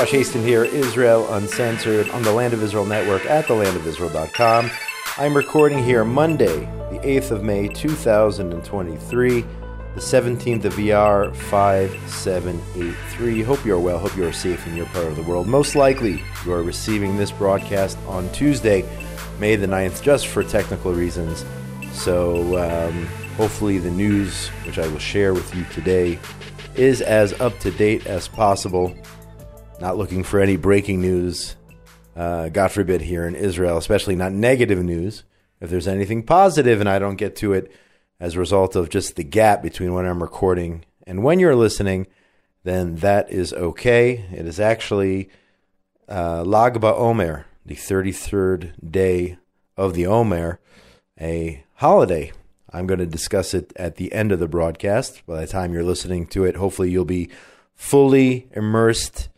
Josh Hasten here, Israel Uncensored, on the Land of Israel Network at thelandofisrael.com. I'm recording here Monday, the 8th of May, 2023, the 17th of Iyar 5783. Hope you're well, hope you're safe in your part of the world. Most likely, you are receiving this broadcast on Tuesday, May the 9th, just for technical reasons. So, um, hopefully, the news, which I will share with you today, is as up to date as possible. Not looking for any breaking news, uh, God forbid, here in Israel, especially not negative news. If there's anything positive and I don't get to it as a result of just the gap between when I'm recording and when you're listening, then that is okay. It is actually uh, Lag BaOmer, the 33rd day of the Omer, a holiday. I'm going to discuss it at the end of the broadcast. By the time you're listening to it, hopefully you'll be fully immersed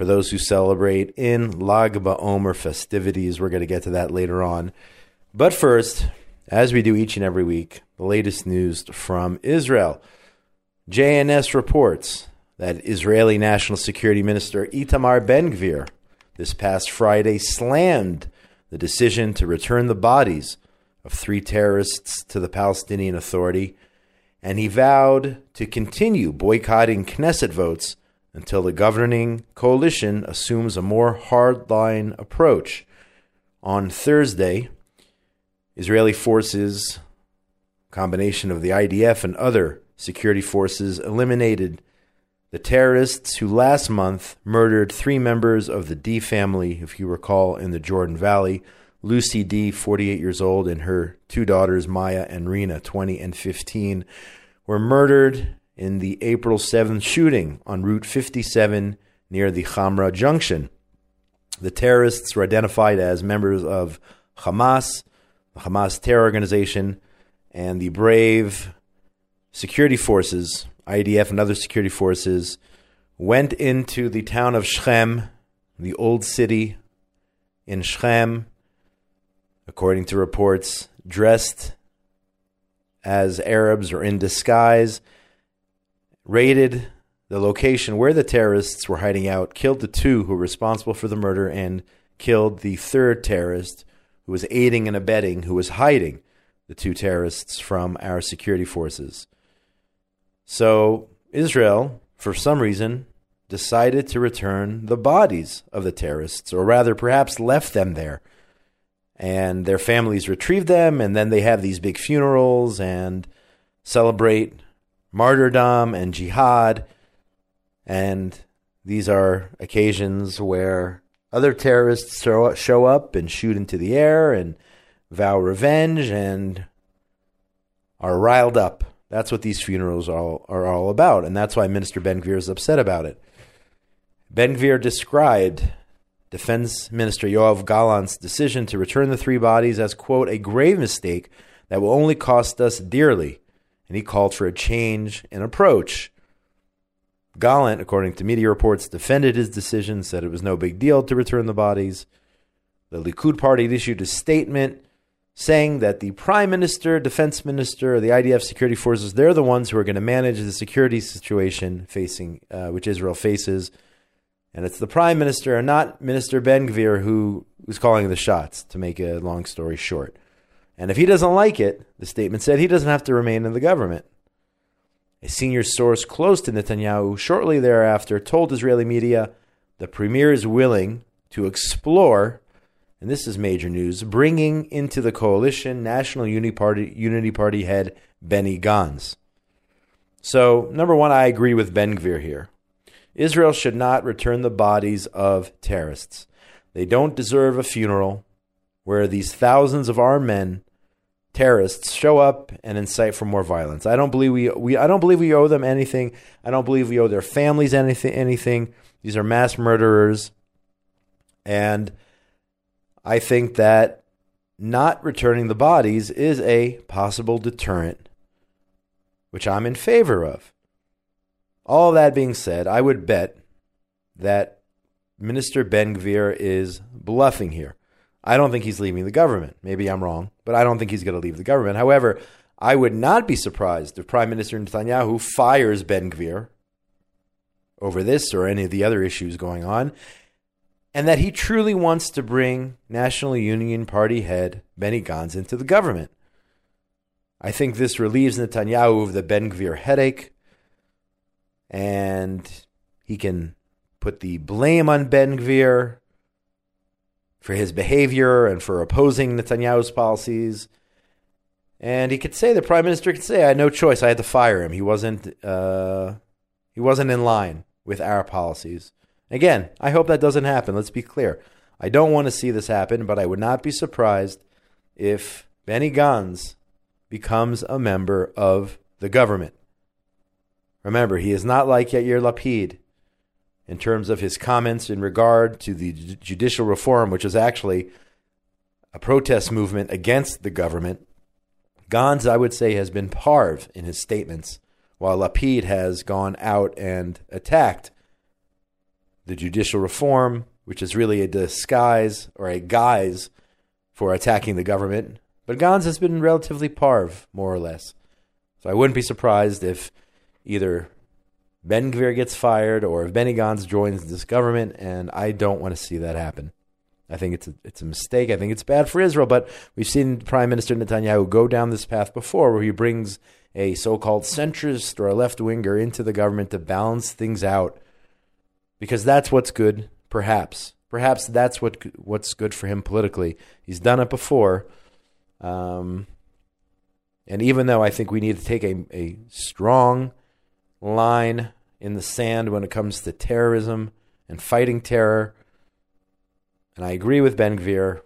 for those who celebrate in Lag BaOmer festivities. We're going to get to that later on. But first, as we do each and every week, the latest news from Israel. JNS reports that Israeli National Security Minister Itamar Ben Gvir this past Friday slammed the decision to return the bodies of three terrorists to the Palestinian Authority, and he vowed to continue boycotting Knesset votes until the governing coalition assumes a more hardline approach. On Thursday, Israeli forces, combination of the IDF and other security forces, eliminated the terrorists who last month murdered three members of the Dee family, if you recall, in the Jordan Valley. Lucy Dee, 48 years old, and her two daughters, Maya and Rina, 20 and 15, were murdered in the April 7th shooting on Route 57 near the Hamra Junction. The terrorists were identified as members of Hamas, the Hamas terror organization, and the brave security forces, IDF and other security forces, went into the town of Shechem, the old city in Shechem, according to reports, dressed as Arabs or in disguise raided the location where the terrorists were hiding out, killed the two who were responsible for the murder, and killed the third terrorist who was aiding and abetting, who was hiding the two terrorists from our security forces. So Israel, for some reason, decided to return the bodies of the terrorists, or rather, perhaps left them there. And their families retrieved them, and then they have these big funerals and celebrate martyrdom and jihad. And these are occasions where other terrorists show up and shoot into the air and vow revenge and are riled up. That's what these funerals are all, are all about. And that's why Minister Ben Gvir is upset about it. Ben Gvir described Defense Minister Yoav Gallant's decision to return the three bodies as, quote, a grave mistake that will only cost us dearly and he called for a change in approach. Gallant, according to media reports, defended his decision, said it was no big deal to return the bodies. The Likud party issued a statement saying that the prime minister, defense minister, the IDF security forces, they're the ones who are going to manage the security situation facing, uh, which Israel faces. And it's the prime minister and not Minister Ben Gvir who is calling the shots, to make a long story short. And if he doesn't like it, the statement said he doesn't have to remain in the government. A senior source close to Netanyahu shortly thereafter told Israeli media the premier is willing to explore, and this is major news, bringing into the coalition National Unity Party, Unity Party head Benny Gantz. So, number one, I agree with Ben Gvir here. Israel should not return the bodies of terrorists. They don't deserve a funeral where these thousands of armed men terrorists show up and incite for more violence. I don't believe we, we I don't believe we owe them anything. I don't believe we owe their families anything anything. These are mass murderers. And I think that not returning the bodies is a possible deterrent, which I'm in favor of. All that being said, I would bet that Minister Ben Gvir is bluffing here. I don't think he's leaving the government. Maybe I'm wrong, but I don't think he's going to leave the government. However, I would not be surprised if Prime Minister Netanyahu fires Ben Gvir over this or any of the other issues going on, and that he truly wants to bring National Union Party head Benny Gantz into the government. I think this relieves Netanyahu of the Ben Gvir headache, and he can put the blame on Ben Gvir for his behavior and for opposing Netanyahu's policies. And he could say, the prime minister could say, I had no choice. I had to fire him. He wasn't, uh, he wasn't in line with our policies. Again, I hope that doesn't happen. Let's be clear. I don't want to see this happen, but I would not be surprised if Benny Gantz becomes a member of the government. Remember, he is not like Yair Lapid in terms of his comments in regard to the judicial reform, which is actually a protest movement against the government. Gantz, I would say, has been parve in his statements, while Lapid has gone out and attacked the judicial reform, which is really a disguise or a guise for attacking the government. But Gantz has been relatively parve, more or less. So I wouldn't be surprised if either Ben Gvir gets fired or if Benny Gantz joins this government, and I don't want to see that happen. I think it's a, it's a mistake. I think it's bad for Israel, but we've seen Prime Minister Netanyahu go down this path before where he brings a so called centrist or a left winger into the government to balance things out because that's what's good, perhaps. Perhaps that's what what's good for him politically. He's done it before. Um, and even though I think we need to take a, a strong line in the sand when it comes to terrorism and fighting terror. And I agree with Ben Gvir.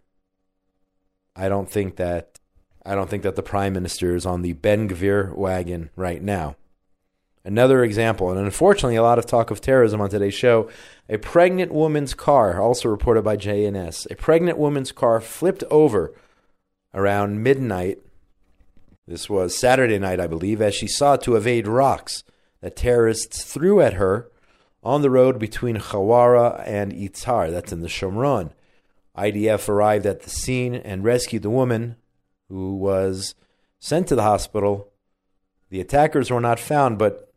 I don't think that I don't think that the prime minister is on the Ben Gvir wagon right now. Another example, and unfortunately, a lot of talk of terrorism on today's show. A pregnant woman's car, also reported by JNS, a pregnant woman's car flipped over around midnight. This was Saturday night, I believe, as she sought to evade rocks that terrorists threw at her on the road between Hawara and Itzhar. That's in the Shomron. IDF arrived at the scene and rescued the woman who was sent to the hospital. The attackers were not found, but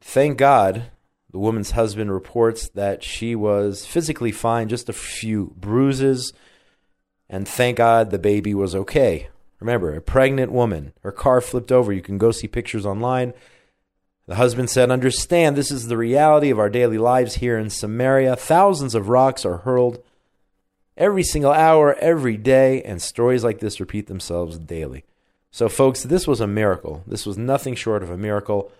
thank God the woman's husband reports that she was physically fine, just a few bruises, and thank God the baby was okay. Remember, a pregnant woman, her car flipped over. You can go see pictures online. The husband said, Understand, this is the reality of our daily lives here in Samaria. Thousands of rocks are hurled every single hour, every day, and stories like this repeat themselves daily. So, folks, this was a miracle. This was nothing short of a miracle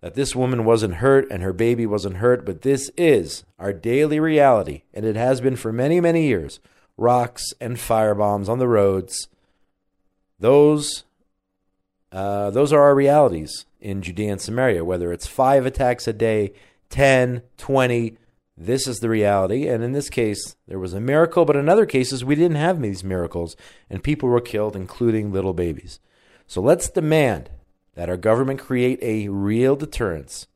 that this woman wasn't hurt and her baby wasn't hurt, but this is our daily reality, and it has been for many, many years. Rocks and firebombs on the roads. Those, uh, those are our realities in Judea and Samaria, whether it's five attacks a day, 10, 20. This is the reality. And in this case, there was a miracle, but in other cases, we didn't have these miracles, and people were killed, including little babies. So let's demand that our government create a real deterrence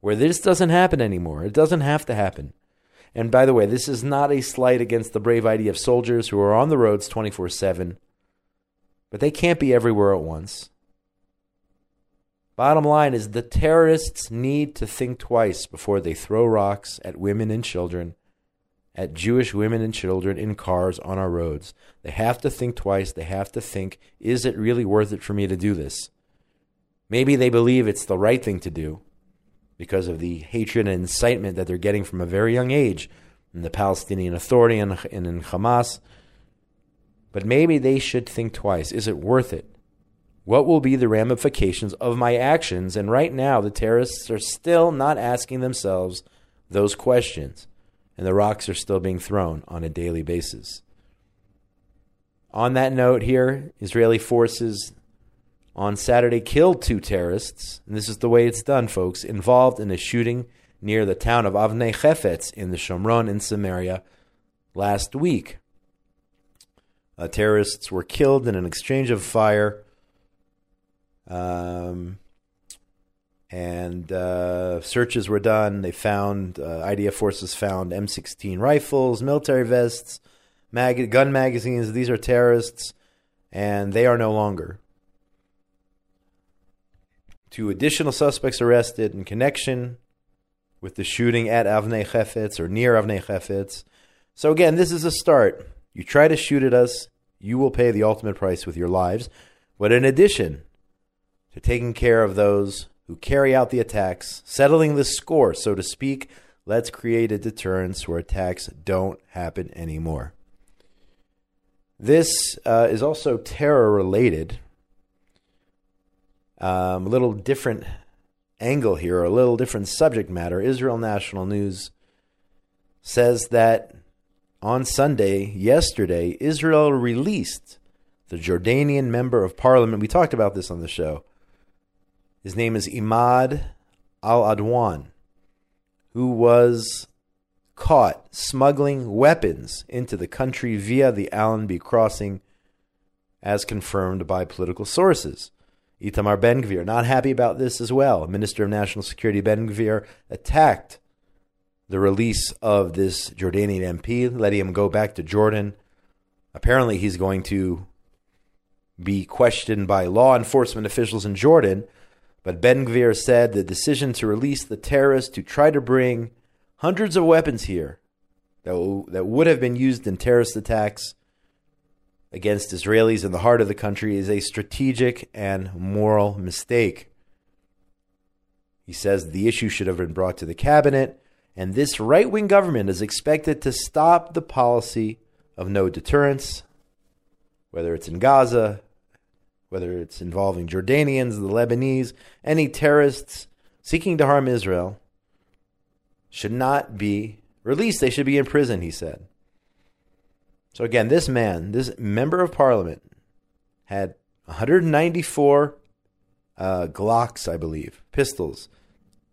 where this doesn't happen anymore. It doesn't have to happen. And by the way, this is not a slight against the brave IDF soldiers who are on the roads 24 7, but they can't be everywhere at once. Bottom line is the terrorists need to think twice before they throw rocks at women and children, at Jewish women and children in cars on our roads. They have to think twice. They have to think, is it really worth it for me to do this? Maybe they believe it's the right thing to do because of the hatred and incitement that they're getting from a very young age in the Palestinian Authority and in Hamas. But maybe they should think twice. Is it worth it? What will be the ramifications of my actions? And right now, the terrorists are still not asking themselves those questions, and the rocks are still being thrown on a daily basis. On that note, here, Israeli forces on Saturday killed two terrorists, and this is the way it's done, folks, involved in a shooting near the town of Avnei Chefetz in the Shomron in Samaria last week. Uh, terrorists were killed in an exchange of fire um, and uh, searches were done. They found uh, IDF forces found M16 rifles, military vests, mag- gun magazines. These are terrorists, and they are no longer. Two additional suspects arrested in connection with the shooting at Avnei Chefetz or near Avnei Chefetz. So again, this is a start. You try to shoot at us, you will pay the ultimate price with your lives. But in addition to taking care of those who carry out the attacks, settling the score, so to speak, let's create a deterrence where attacks don't happen anymore. This uh, is also terror related. Um, a little different angle here, a little different subject matter. Israel National News says that on Sunday, yesterday, Israel released the Jordanian member of parliament. We talked about this on the show. His name is Imad Al Adwan, who was caught smuggling weapons into the country via the Allenby crossing, as confirmed by political sources. Itamar Ben Gvir, not happy about this as well. Minister of National Security Ben Gvir attacked the release of this Jordanian MP, letting him go back to Jordan. Apparently, he's going to be questioned by law enforcement officials in Jordan. But Ben Gvir said the decision to release the terrorists to try to bring hundreds of weapons here that, w- that would have been used in terrorist attacks against Israelis in the heart of the country is a strategic and moral mistake. He says the issue should have been brought to the cabinet, and this right wing government is expected to stop the policy of no deterrence, whether it's in Gaza, whether it's involving Jordanians, the Lebanese, any terrorists seeking to harm Israel, should not be released. They should be in prison, he said. So again, this man, this member of parliament, had 194 uh, Glocks, I believe, pistols,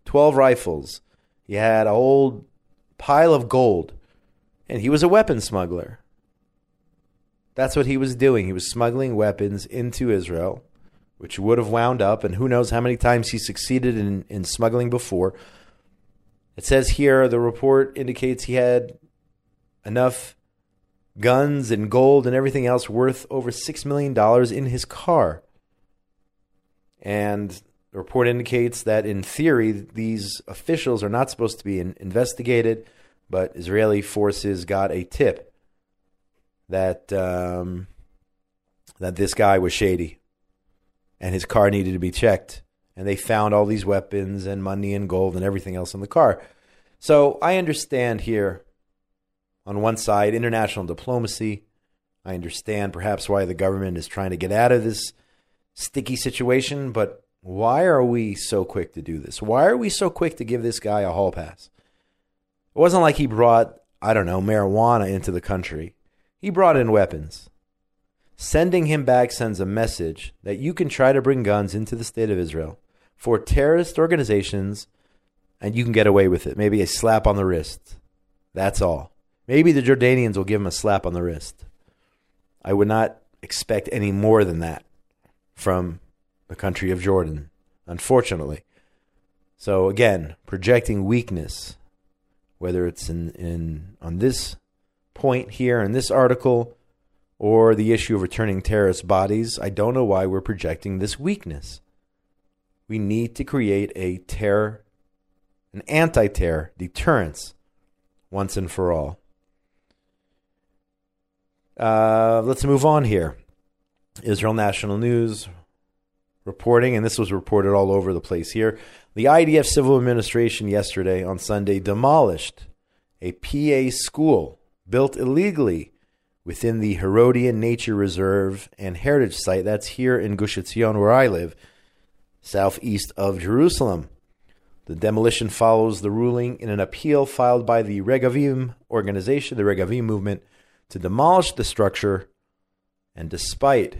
12 rifles. He had a whole pile of gold, and he was a weapon smuggler. That's what he was doing. He was smuggling weapons into Israel, which would have wound up, and who knows how many times he succeeded in, in smuggling before. It says here the report indicates he had enough guns and gold and everything else worth over $6 million in his car. And the report indicates that in theory, these officials are not supposed to be investigated, but Israeli forces got a tip that um, that this guy was shady, and his car needed to be checked. And they found all these weapons and money and gold and everything else in the car. So I understand here on one side, international diplomacy. I understand perhaps why the government is trying to get out of this sticky situation, but why are we so quick to do this? Why are we so quick to give this guy a hall pass? It wasn't like he brought, I don't know, marijuana into the country. He brought in weapons. Sending him back sends a message that you can try to bring guns into the state of Israel for terrorist organizations and you can get away with it. Maybe a slap on the wrist. That's all. Maybe the Jordanians will give him a slap on the wrist. I would not expect any more than that from the country of Jordan, unfortunately. So again, projecting weakness, whether it's in, in on this point here in this article or the issue of returning terrorist bodies, I don't know why we're projecting this weakness. We need to create a terror, an anti terror deterrence once and for all. Uh, let's move on here. Israel National News reporting, and this was reported all over the place here. The IDF Civil Administration yesterday on Sunday demolished a PA school built illegally within the Herodion Nature Reserve and Heritage Site. That's here in Gush Etzion, where I live, southeast of Jerusalem. The demolition follows the ruling in an appeal filed by the Regavim organization, the Regavim movement, to demolish the structure, and despite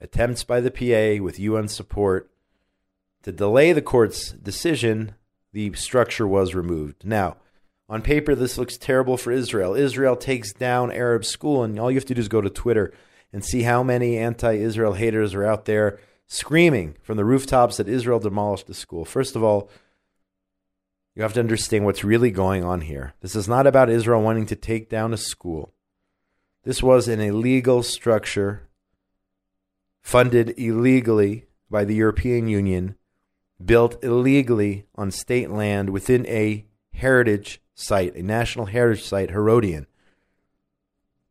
attempts by the PA with UN support to delay the court's decision, the structure was removed. Now, on paper, this looks terrible for Israel. Israel takes down Arab school, and all you have to do is go to Twitter and see how many anti Israel haters are out there screaming from the rooftops that Israel demolished the school. First of all, you have to understand what's really going on here. This is not about Israel wanting to take down a school. This was an illegal structure funded illegally by the European Union built illegally on state land within a heritage site, a national heritage site, Herodion.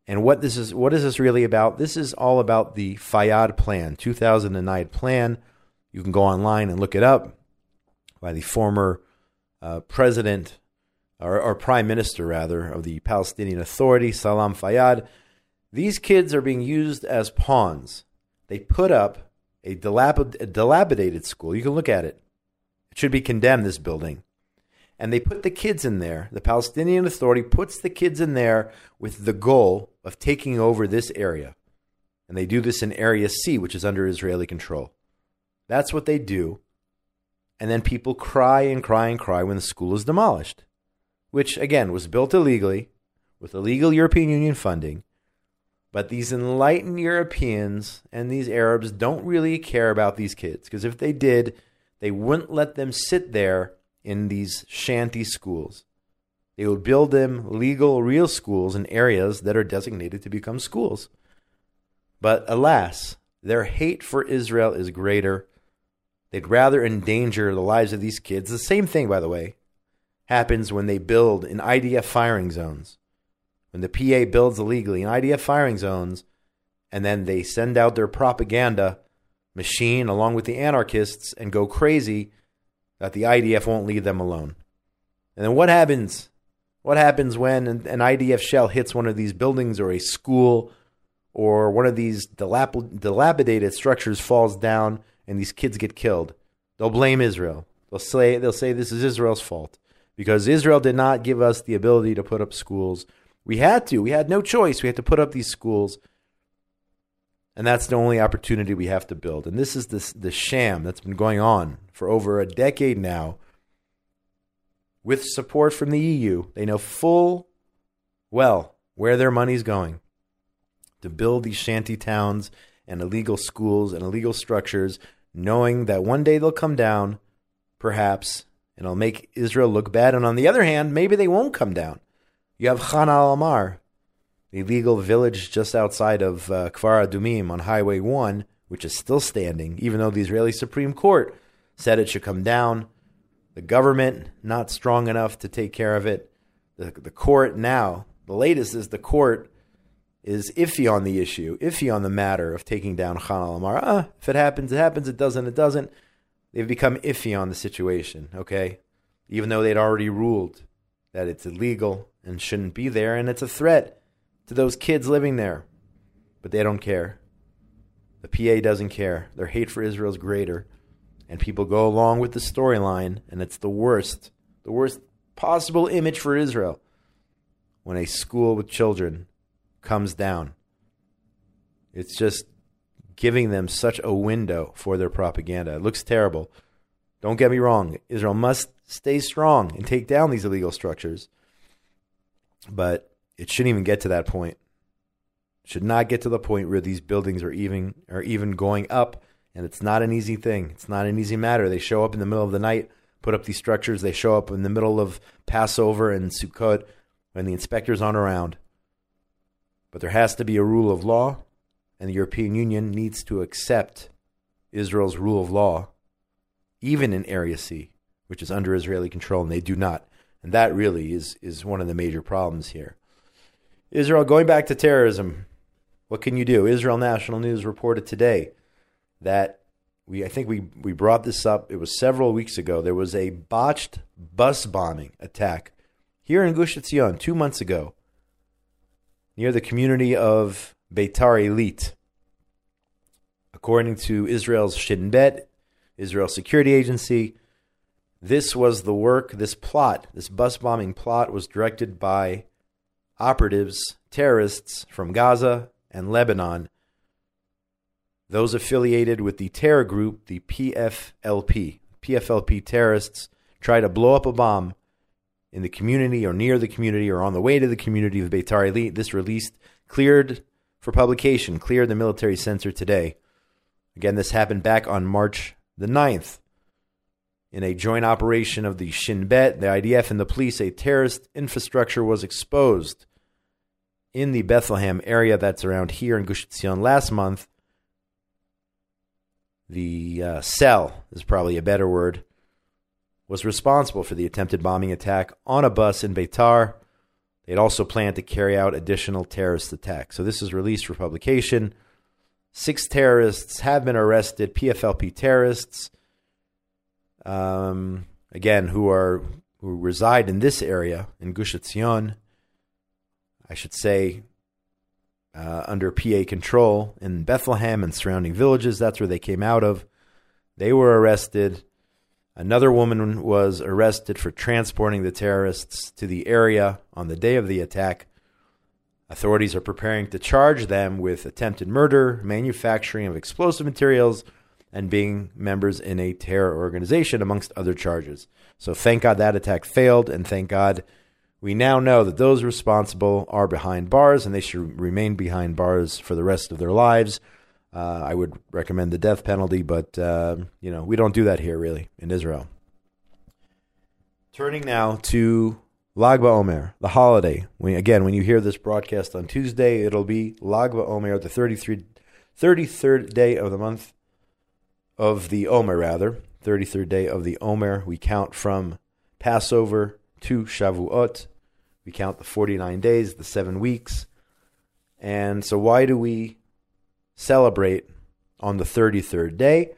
And what this is what is this really about? This is all about the Fayyad plan, 2009 plan. You can go online and look it up by the former uh, president or, or prime minister rather of the Palestinian Authority, Salam Fayyad. These kids are being used as pawns. They put up a, a dilapidated school. You can look at it. It should be condemned, this building and they put the kids in there. The Palestinian Authority puts the kids in there with the goal of taking over this area. And they do this in Area C, which is under Israeli control. That's what they do. And then people cry and cry and cry when the school is demolished, which, again, was built illegally with illegal European Union funding. But these enlightened Europeans and these Arabs don't really care about these kids because if they did, they wouldn't let them sit there in these shanty schools. They would build them legal, real schools in areas that are designated to become schools. But alas, their hate for Israel is greater. They'd rather endanger the lives of these kids. The same thing, by the way, happens when they build in IDF firing zones. When the PA builds illegally in IDF firing zones, and then they send out their propaganda machine along with the anarchists and go crazy that the IDF won't leave them alone. And then what happens? What happens when an, IDF shell hits one of these buildings or a school or one of these dilap- dilapidated structures falls down and these kids get killed? They'll blame Israel. They'll say they'll say this is Israel's fault because Israel did not give us the ability to put up schools. We had to. We had no choice. We had to put up these schools. And that's the only opportunity we have to build. And this is this the sham that's been going on for over a decade now with support from the EU. They know full well where their money's going to build these shanty towns and illegal schools and illegal structures, knowing that one day they'll come down, perhaps, and it'll make Israel look bad. And on the other hand, maybe they won't come down. You have Khan al Amar, the illegal village just outside of uh, Kfar Adumim on Highway 1, which is still standing, even though the Israeli Supreme Court said it should come down. The government not strong enough to take care of it. The, the court now, the latest is the court is iffy on the issue, iffy on the matter of taking down Khan al Amar. Uh, if it happens, it happens. It doesn't, it doesn't. They've become iffy on the situation, okay? Even though they'd already ruled that it's illegal and shouldn't be there and it's a threat to those kids living there. But they don't care. The PA doesn't care. Their hate for Israel is greater. And people go along with the storyline, and it's the worst, the worst possible image for Israel when a school with children comes down. It's just giving them such a window for their propaganda. It looks terrible. Don't get me wrong. Israel must stay strong and take down these illegal structures. But it shouldn't even get to that point. should not get to the point where these buildings are even are even going up, and it's not an easy thing. It's not an easy matter. They show up in the middle of the night, put up these structures. They show up in the middle of Passover and Sukkot when the inspectors aren't around. But there has to be a rule of law, and the European Union needs to accept Israel's rule of law, even in Area C, which is under Israeli control, and they do not. And that really is, is one of the major problems here. Israel, going back to terrorism, what can you do? Israel National News reported today that we, I think we, we brought this up. It was several weeks ago. There was a botched bus bombing attack here in Gush Etzion two months ago near the community of Beitar Illit. According to Israel's Shin Bet, Israel Security Agency, this was the work, this plot, this bus bombing plot was directed by operatives, terrorists from Gaza and Lebanon, those affiliated with the terror group, the PFLP. PFLP terrorists try to blow up a bomb in the community or near the community or on the way to the community of Beitar Illit. This released, cleared for publication, cleared the military censor today. Again, this happened back on March the 9th. In a joint operation of the Shin Bet, the IDF, and the police, a terrorist infrastructure was exposed in the Bethlehem area that's around here in Gush Etzion last month. The uh, cell is probably a better word, was responsible for the attempted bombing attack on a bus in Beitar. They'd also planned to carry out additional terrorist attacks. So this is released for publication. Six terrorists have been arrested, PFLP terrorists, um, again, who are who reside in this area in Gush Etzion. I should say uh, under PA control in Bethlehem and surrounding villages. That's where they came out of. They were arrested. Another woman was arrested for transporting the terrorists to the area on the day of the attack. Authorities are preparing to charge them with attempted murder, manufacturing of explosive materials, and being members in a terror organization, amongst other charges. So thank God that attack failed, and thank God we now know that those responsible are behind bars and they should remain behind bars for the rest of their lives. Uh, I would recommend the death penalty, but uh, you know we don't do that here really in Israel. Turning now to Lag BaOmer, the holiday. Again, when you hear this broadcast on Tuesday, it'll be Lag BaOmer, the 33, 33rd day of the month of the Omer, rather, 33rd day of the Omer. We count from Passover to Shavuot. We count the 49 days, the seven weeks. And so, why do we celebrate on the 33rd day?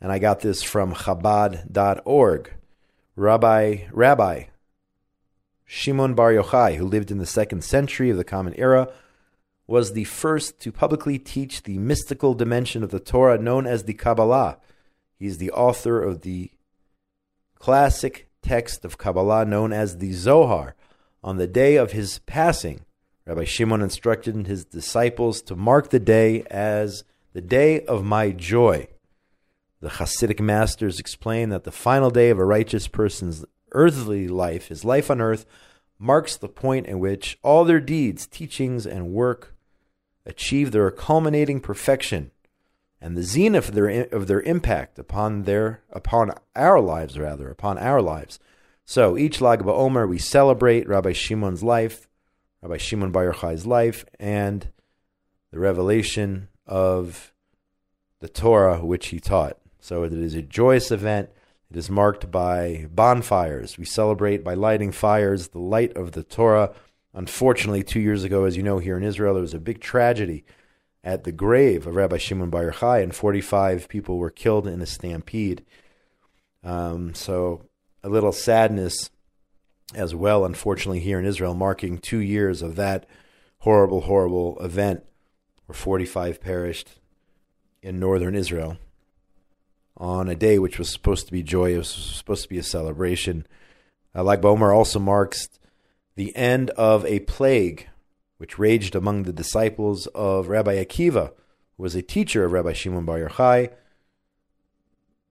And I got this from Chabad.org. Rabbi, Rabbi Shimon Bar Yochai, who lived in the second century of the Common Era, was the first to publicly teach the mystical dimension of the Torah known as the Kabbalah. He's the author of the classic text of Kabbalah known as the Zohar. On the day of his passing, Rabbi Shimon instructed his disciples to mark the day as the day of my joy. The Hasidic masters explain that the final day of a righteous person's earthly life, his life on earth, marks the point in which all their deeds, teachings, and work achieve their culminating perfection and the zenith of their of their impact upon their upon our lives rather upon our lives. So each Lag BaOmer we celebrate Rabbi Shimon's life, Rabbi Shimon Bar Yochai's life, and the revelation of the Torah which he taught. So it is a joyous event. It is marked by bonfires. We celebrate by lighting fires, the light of the Torah. Unfortunately, two years ago, as you know, here in Israel, there was a big tragedy at the grave of Rabbi Shimon Bar Yochai, and 45 people were killed in a stampede. Um, so a little sadness as well, unfortunately, here in Israel, marking two years of that horrible, horrible event where 45 perished in northern Israel on a day which was supposed to be joyous, supposed to be a celebration. Uh, Lag BaOmer also marks the end of a plague which raged among the disciples of Rabbi Akiva, who was a teacher of Rabbi Shimon Bar Yochai.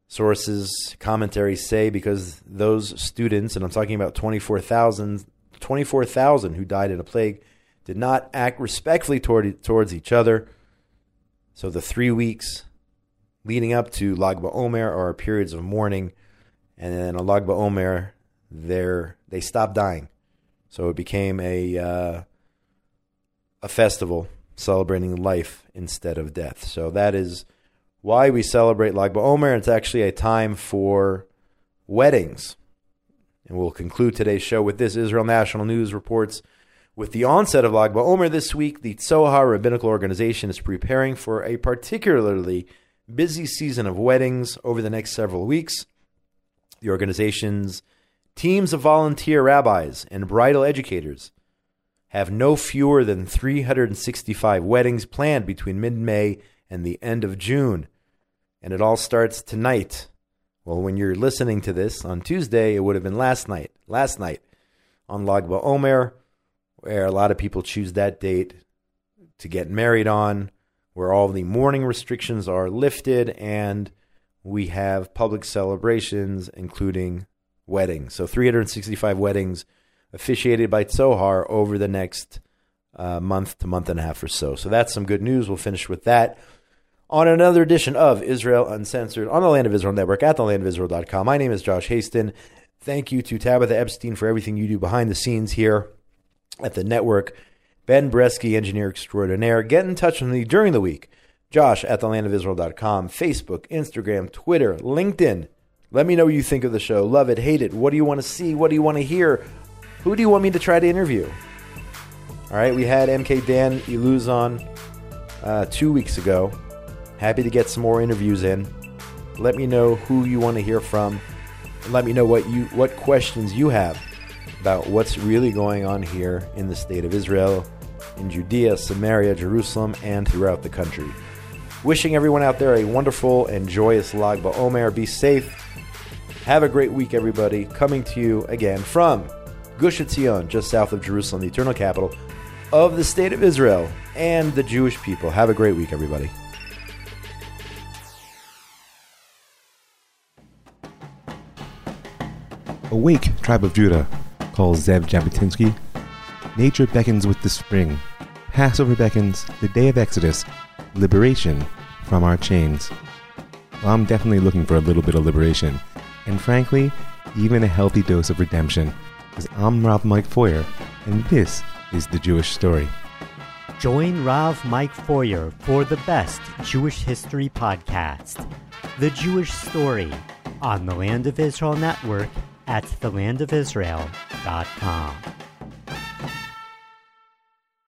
Sources, commentaries say because those students, and I'm talking about 24,000 24, who died in a plague, did not act respectfully toward, towards each other. So the three weeks leading up to Lag BaOmer are periods of mourning, and then on Lag BaOmer, they stopped dying. So it became a uh, a festival celebrating life instead of death. So that is why we celebrate Lag BaOmer. It's actually a time for weddings. And we'll conclude today's show with this. Israel National News reports with the onset of Lag BaOmer this week, the Tzohar Rabbinical Organization is preparing for a particularly busy season of weddings over the next several weeks. The organization's teams of volunteer rabbis and bridal educators have no fewer than 365 weddings planned between mid May and the end of June. And it all starts tonight. Well, when you're listening to this on Tuesday, it would have been last night. Last night on Lag BaOmer, where a lot of people choose that date to get married on, where all the mourning restrictions are lifted, and we have public celebrations, including weddings. So 365 weddings officiated by Tzohar over the next uh, month to month and a half or so. So that's some good news. We'll finish with that on another edition of Israel Uncensored on the Land of Israel Network at thelandofisrael.com. My name is Josh Hasten. Thank you to Tabitha Epstein for everything you do behind the scenes here at the network. Ben Bresky, engineer extraordinaire. Get in touch with me during the week. Josh at thelandofisrael.com, Facebook, Instagram, Twitter, LinkedIn. Let me know what you think of the show. Love it, hate it. What do you want to see? What do you want to hear? Who do you want me to try to interview? All right, we had MK Dan Illouz on uh, two weeks ago. Happy to get some more interviews in. Let me know who you want to hear from. Let me know what you what questions you have about what's really going on here in the state of Israel, in Judea, Samaria, Jerusalem, and throughout the country. Wishing everyone out there a wonderful and joyous Lag BaOmer. Be safe. Have a great week, everybody. Coming to you again from Gush Etzion, just south of Jerusalem, the eternal capital of the state of Israel and the Jewish people. Have a great week, everybody. Awake, tribe of Judah, calls Zev Jabotinsky. Nature beckons with the spring. Passover beckons, the day of Exodus, liberation from our chains. Well, I'm definitely looking for a little bit of liberation, and frankly, even a healthy dose of redemption, I'm Rav Mike Feuer, and this is the Jewish story. Join Rav Mike Feuer for the best Jewish history podcast, The Jewish Story, on the Land of Israel Network at thelandofisrael.com.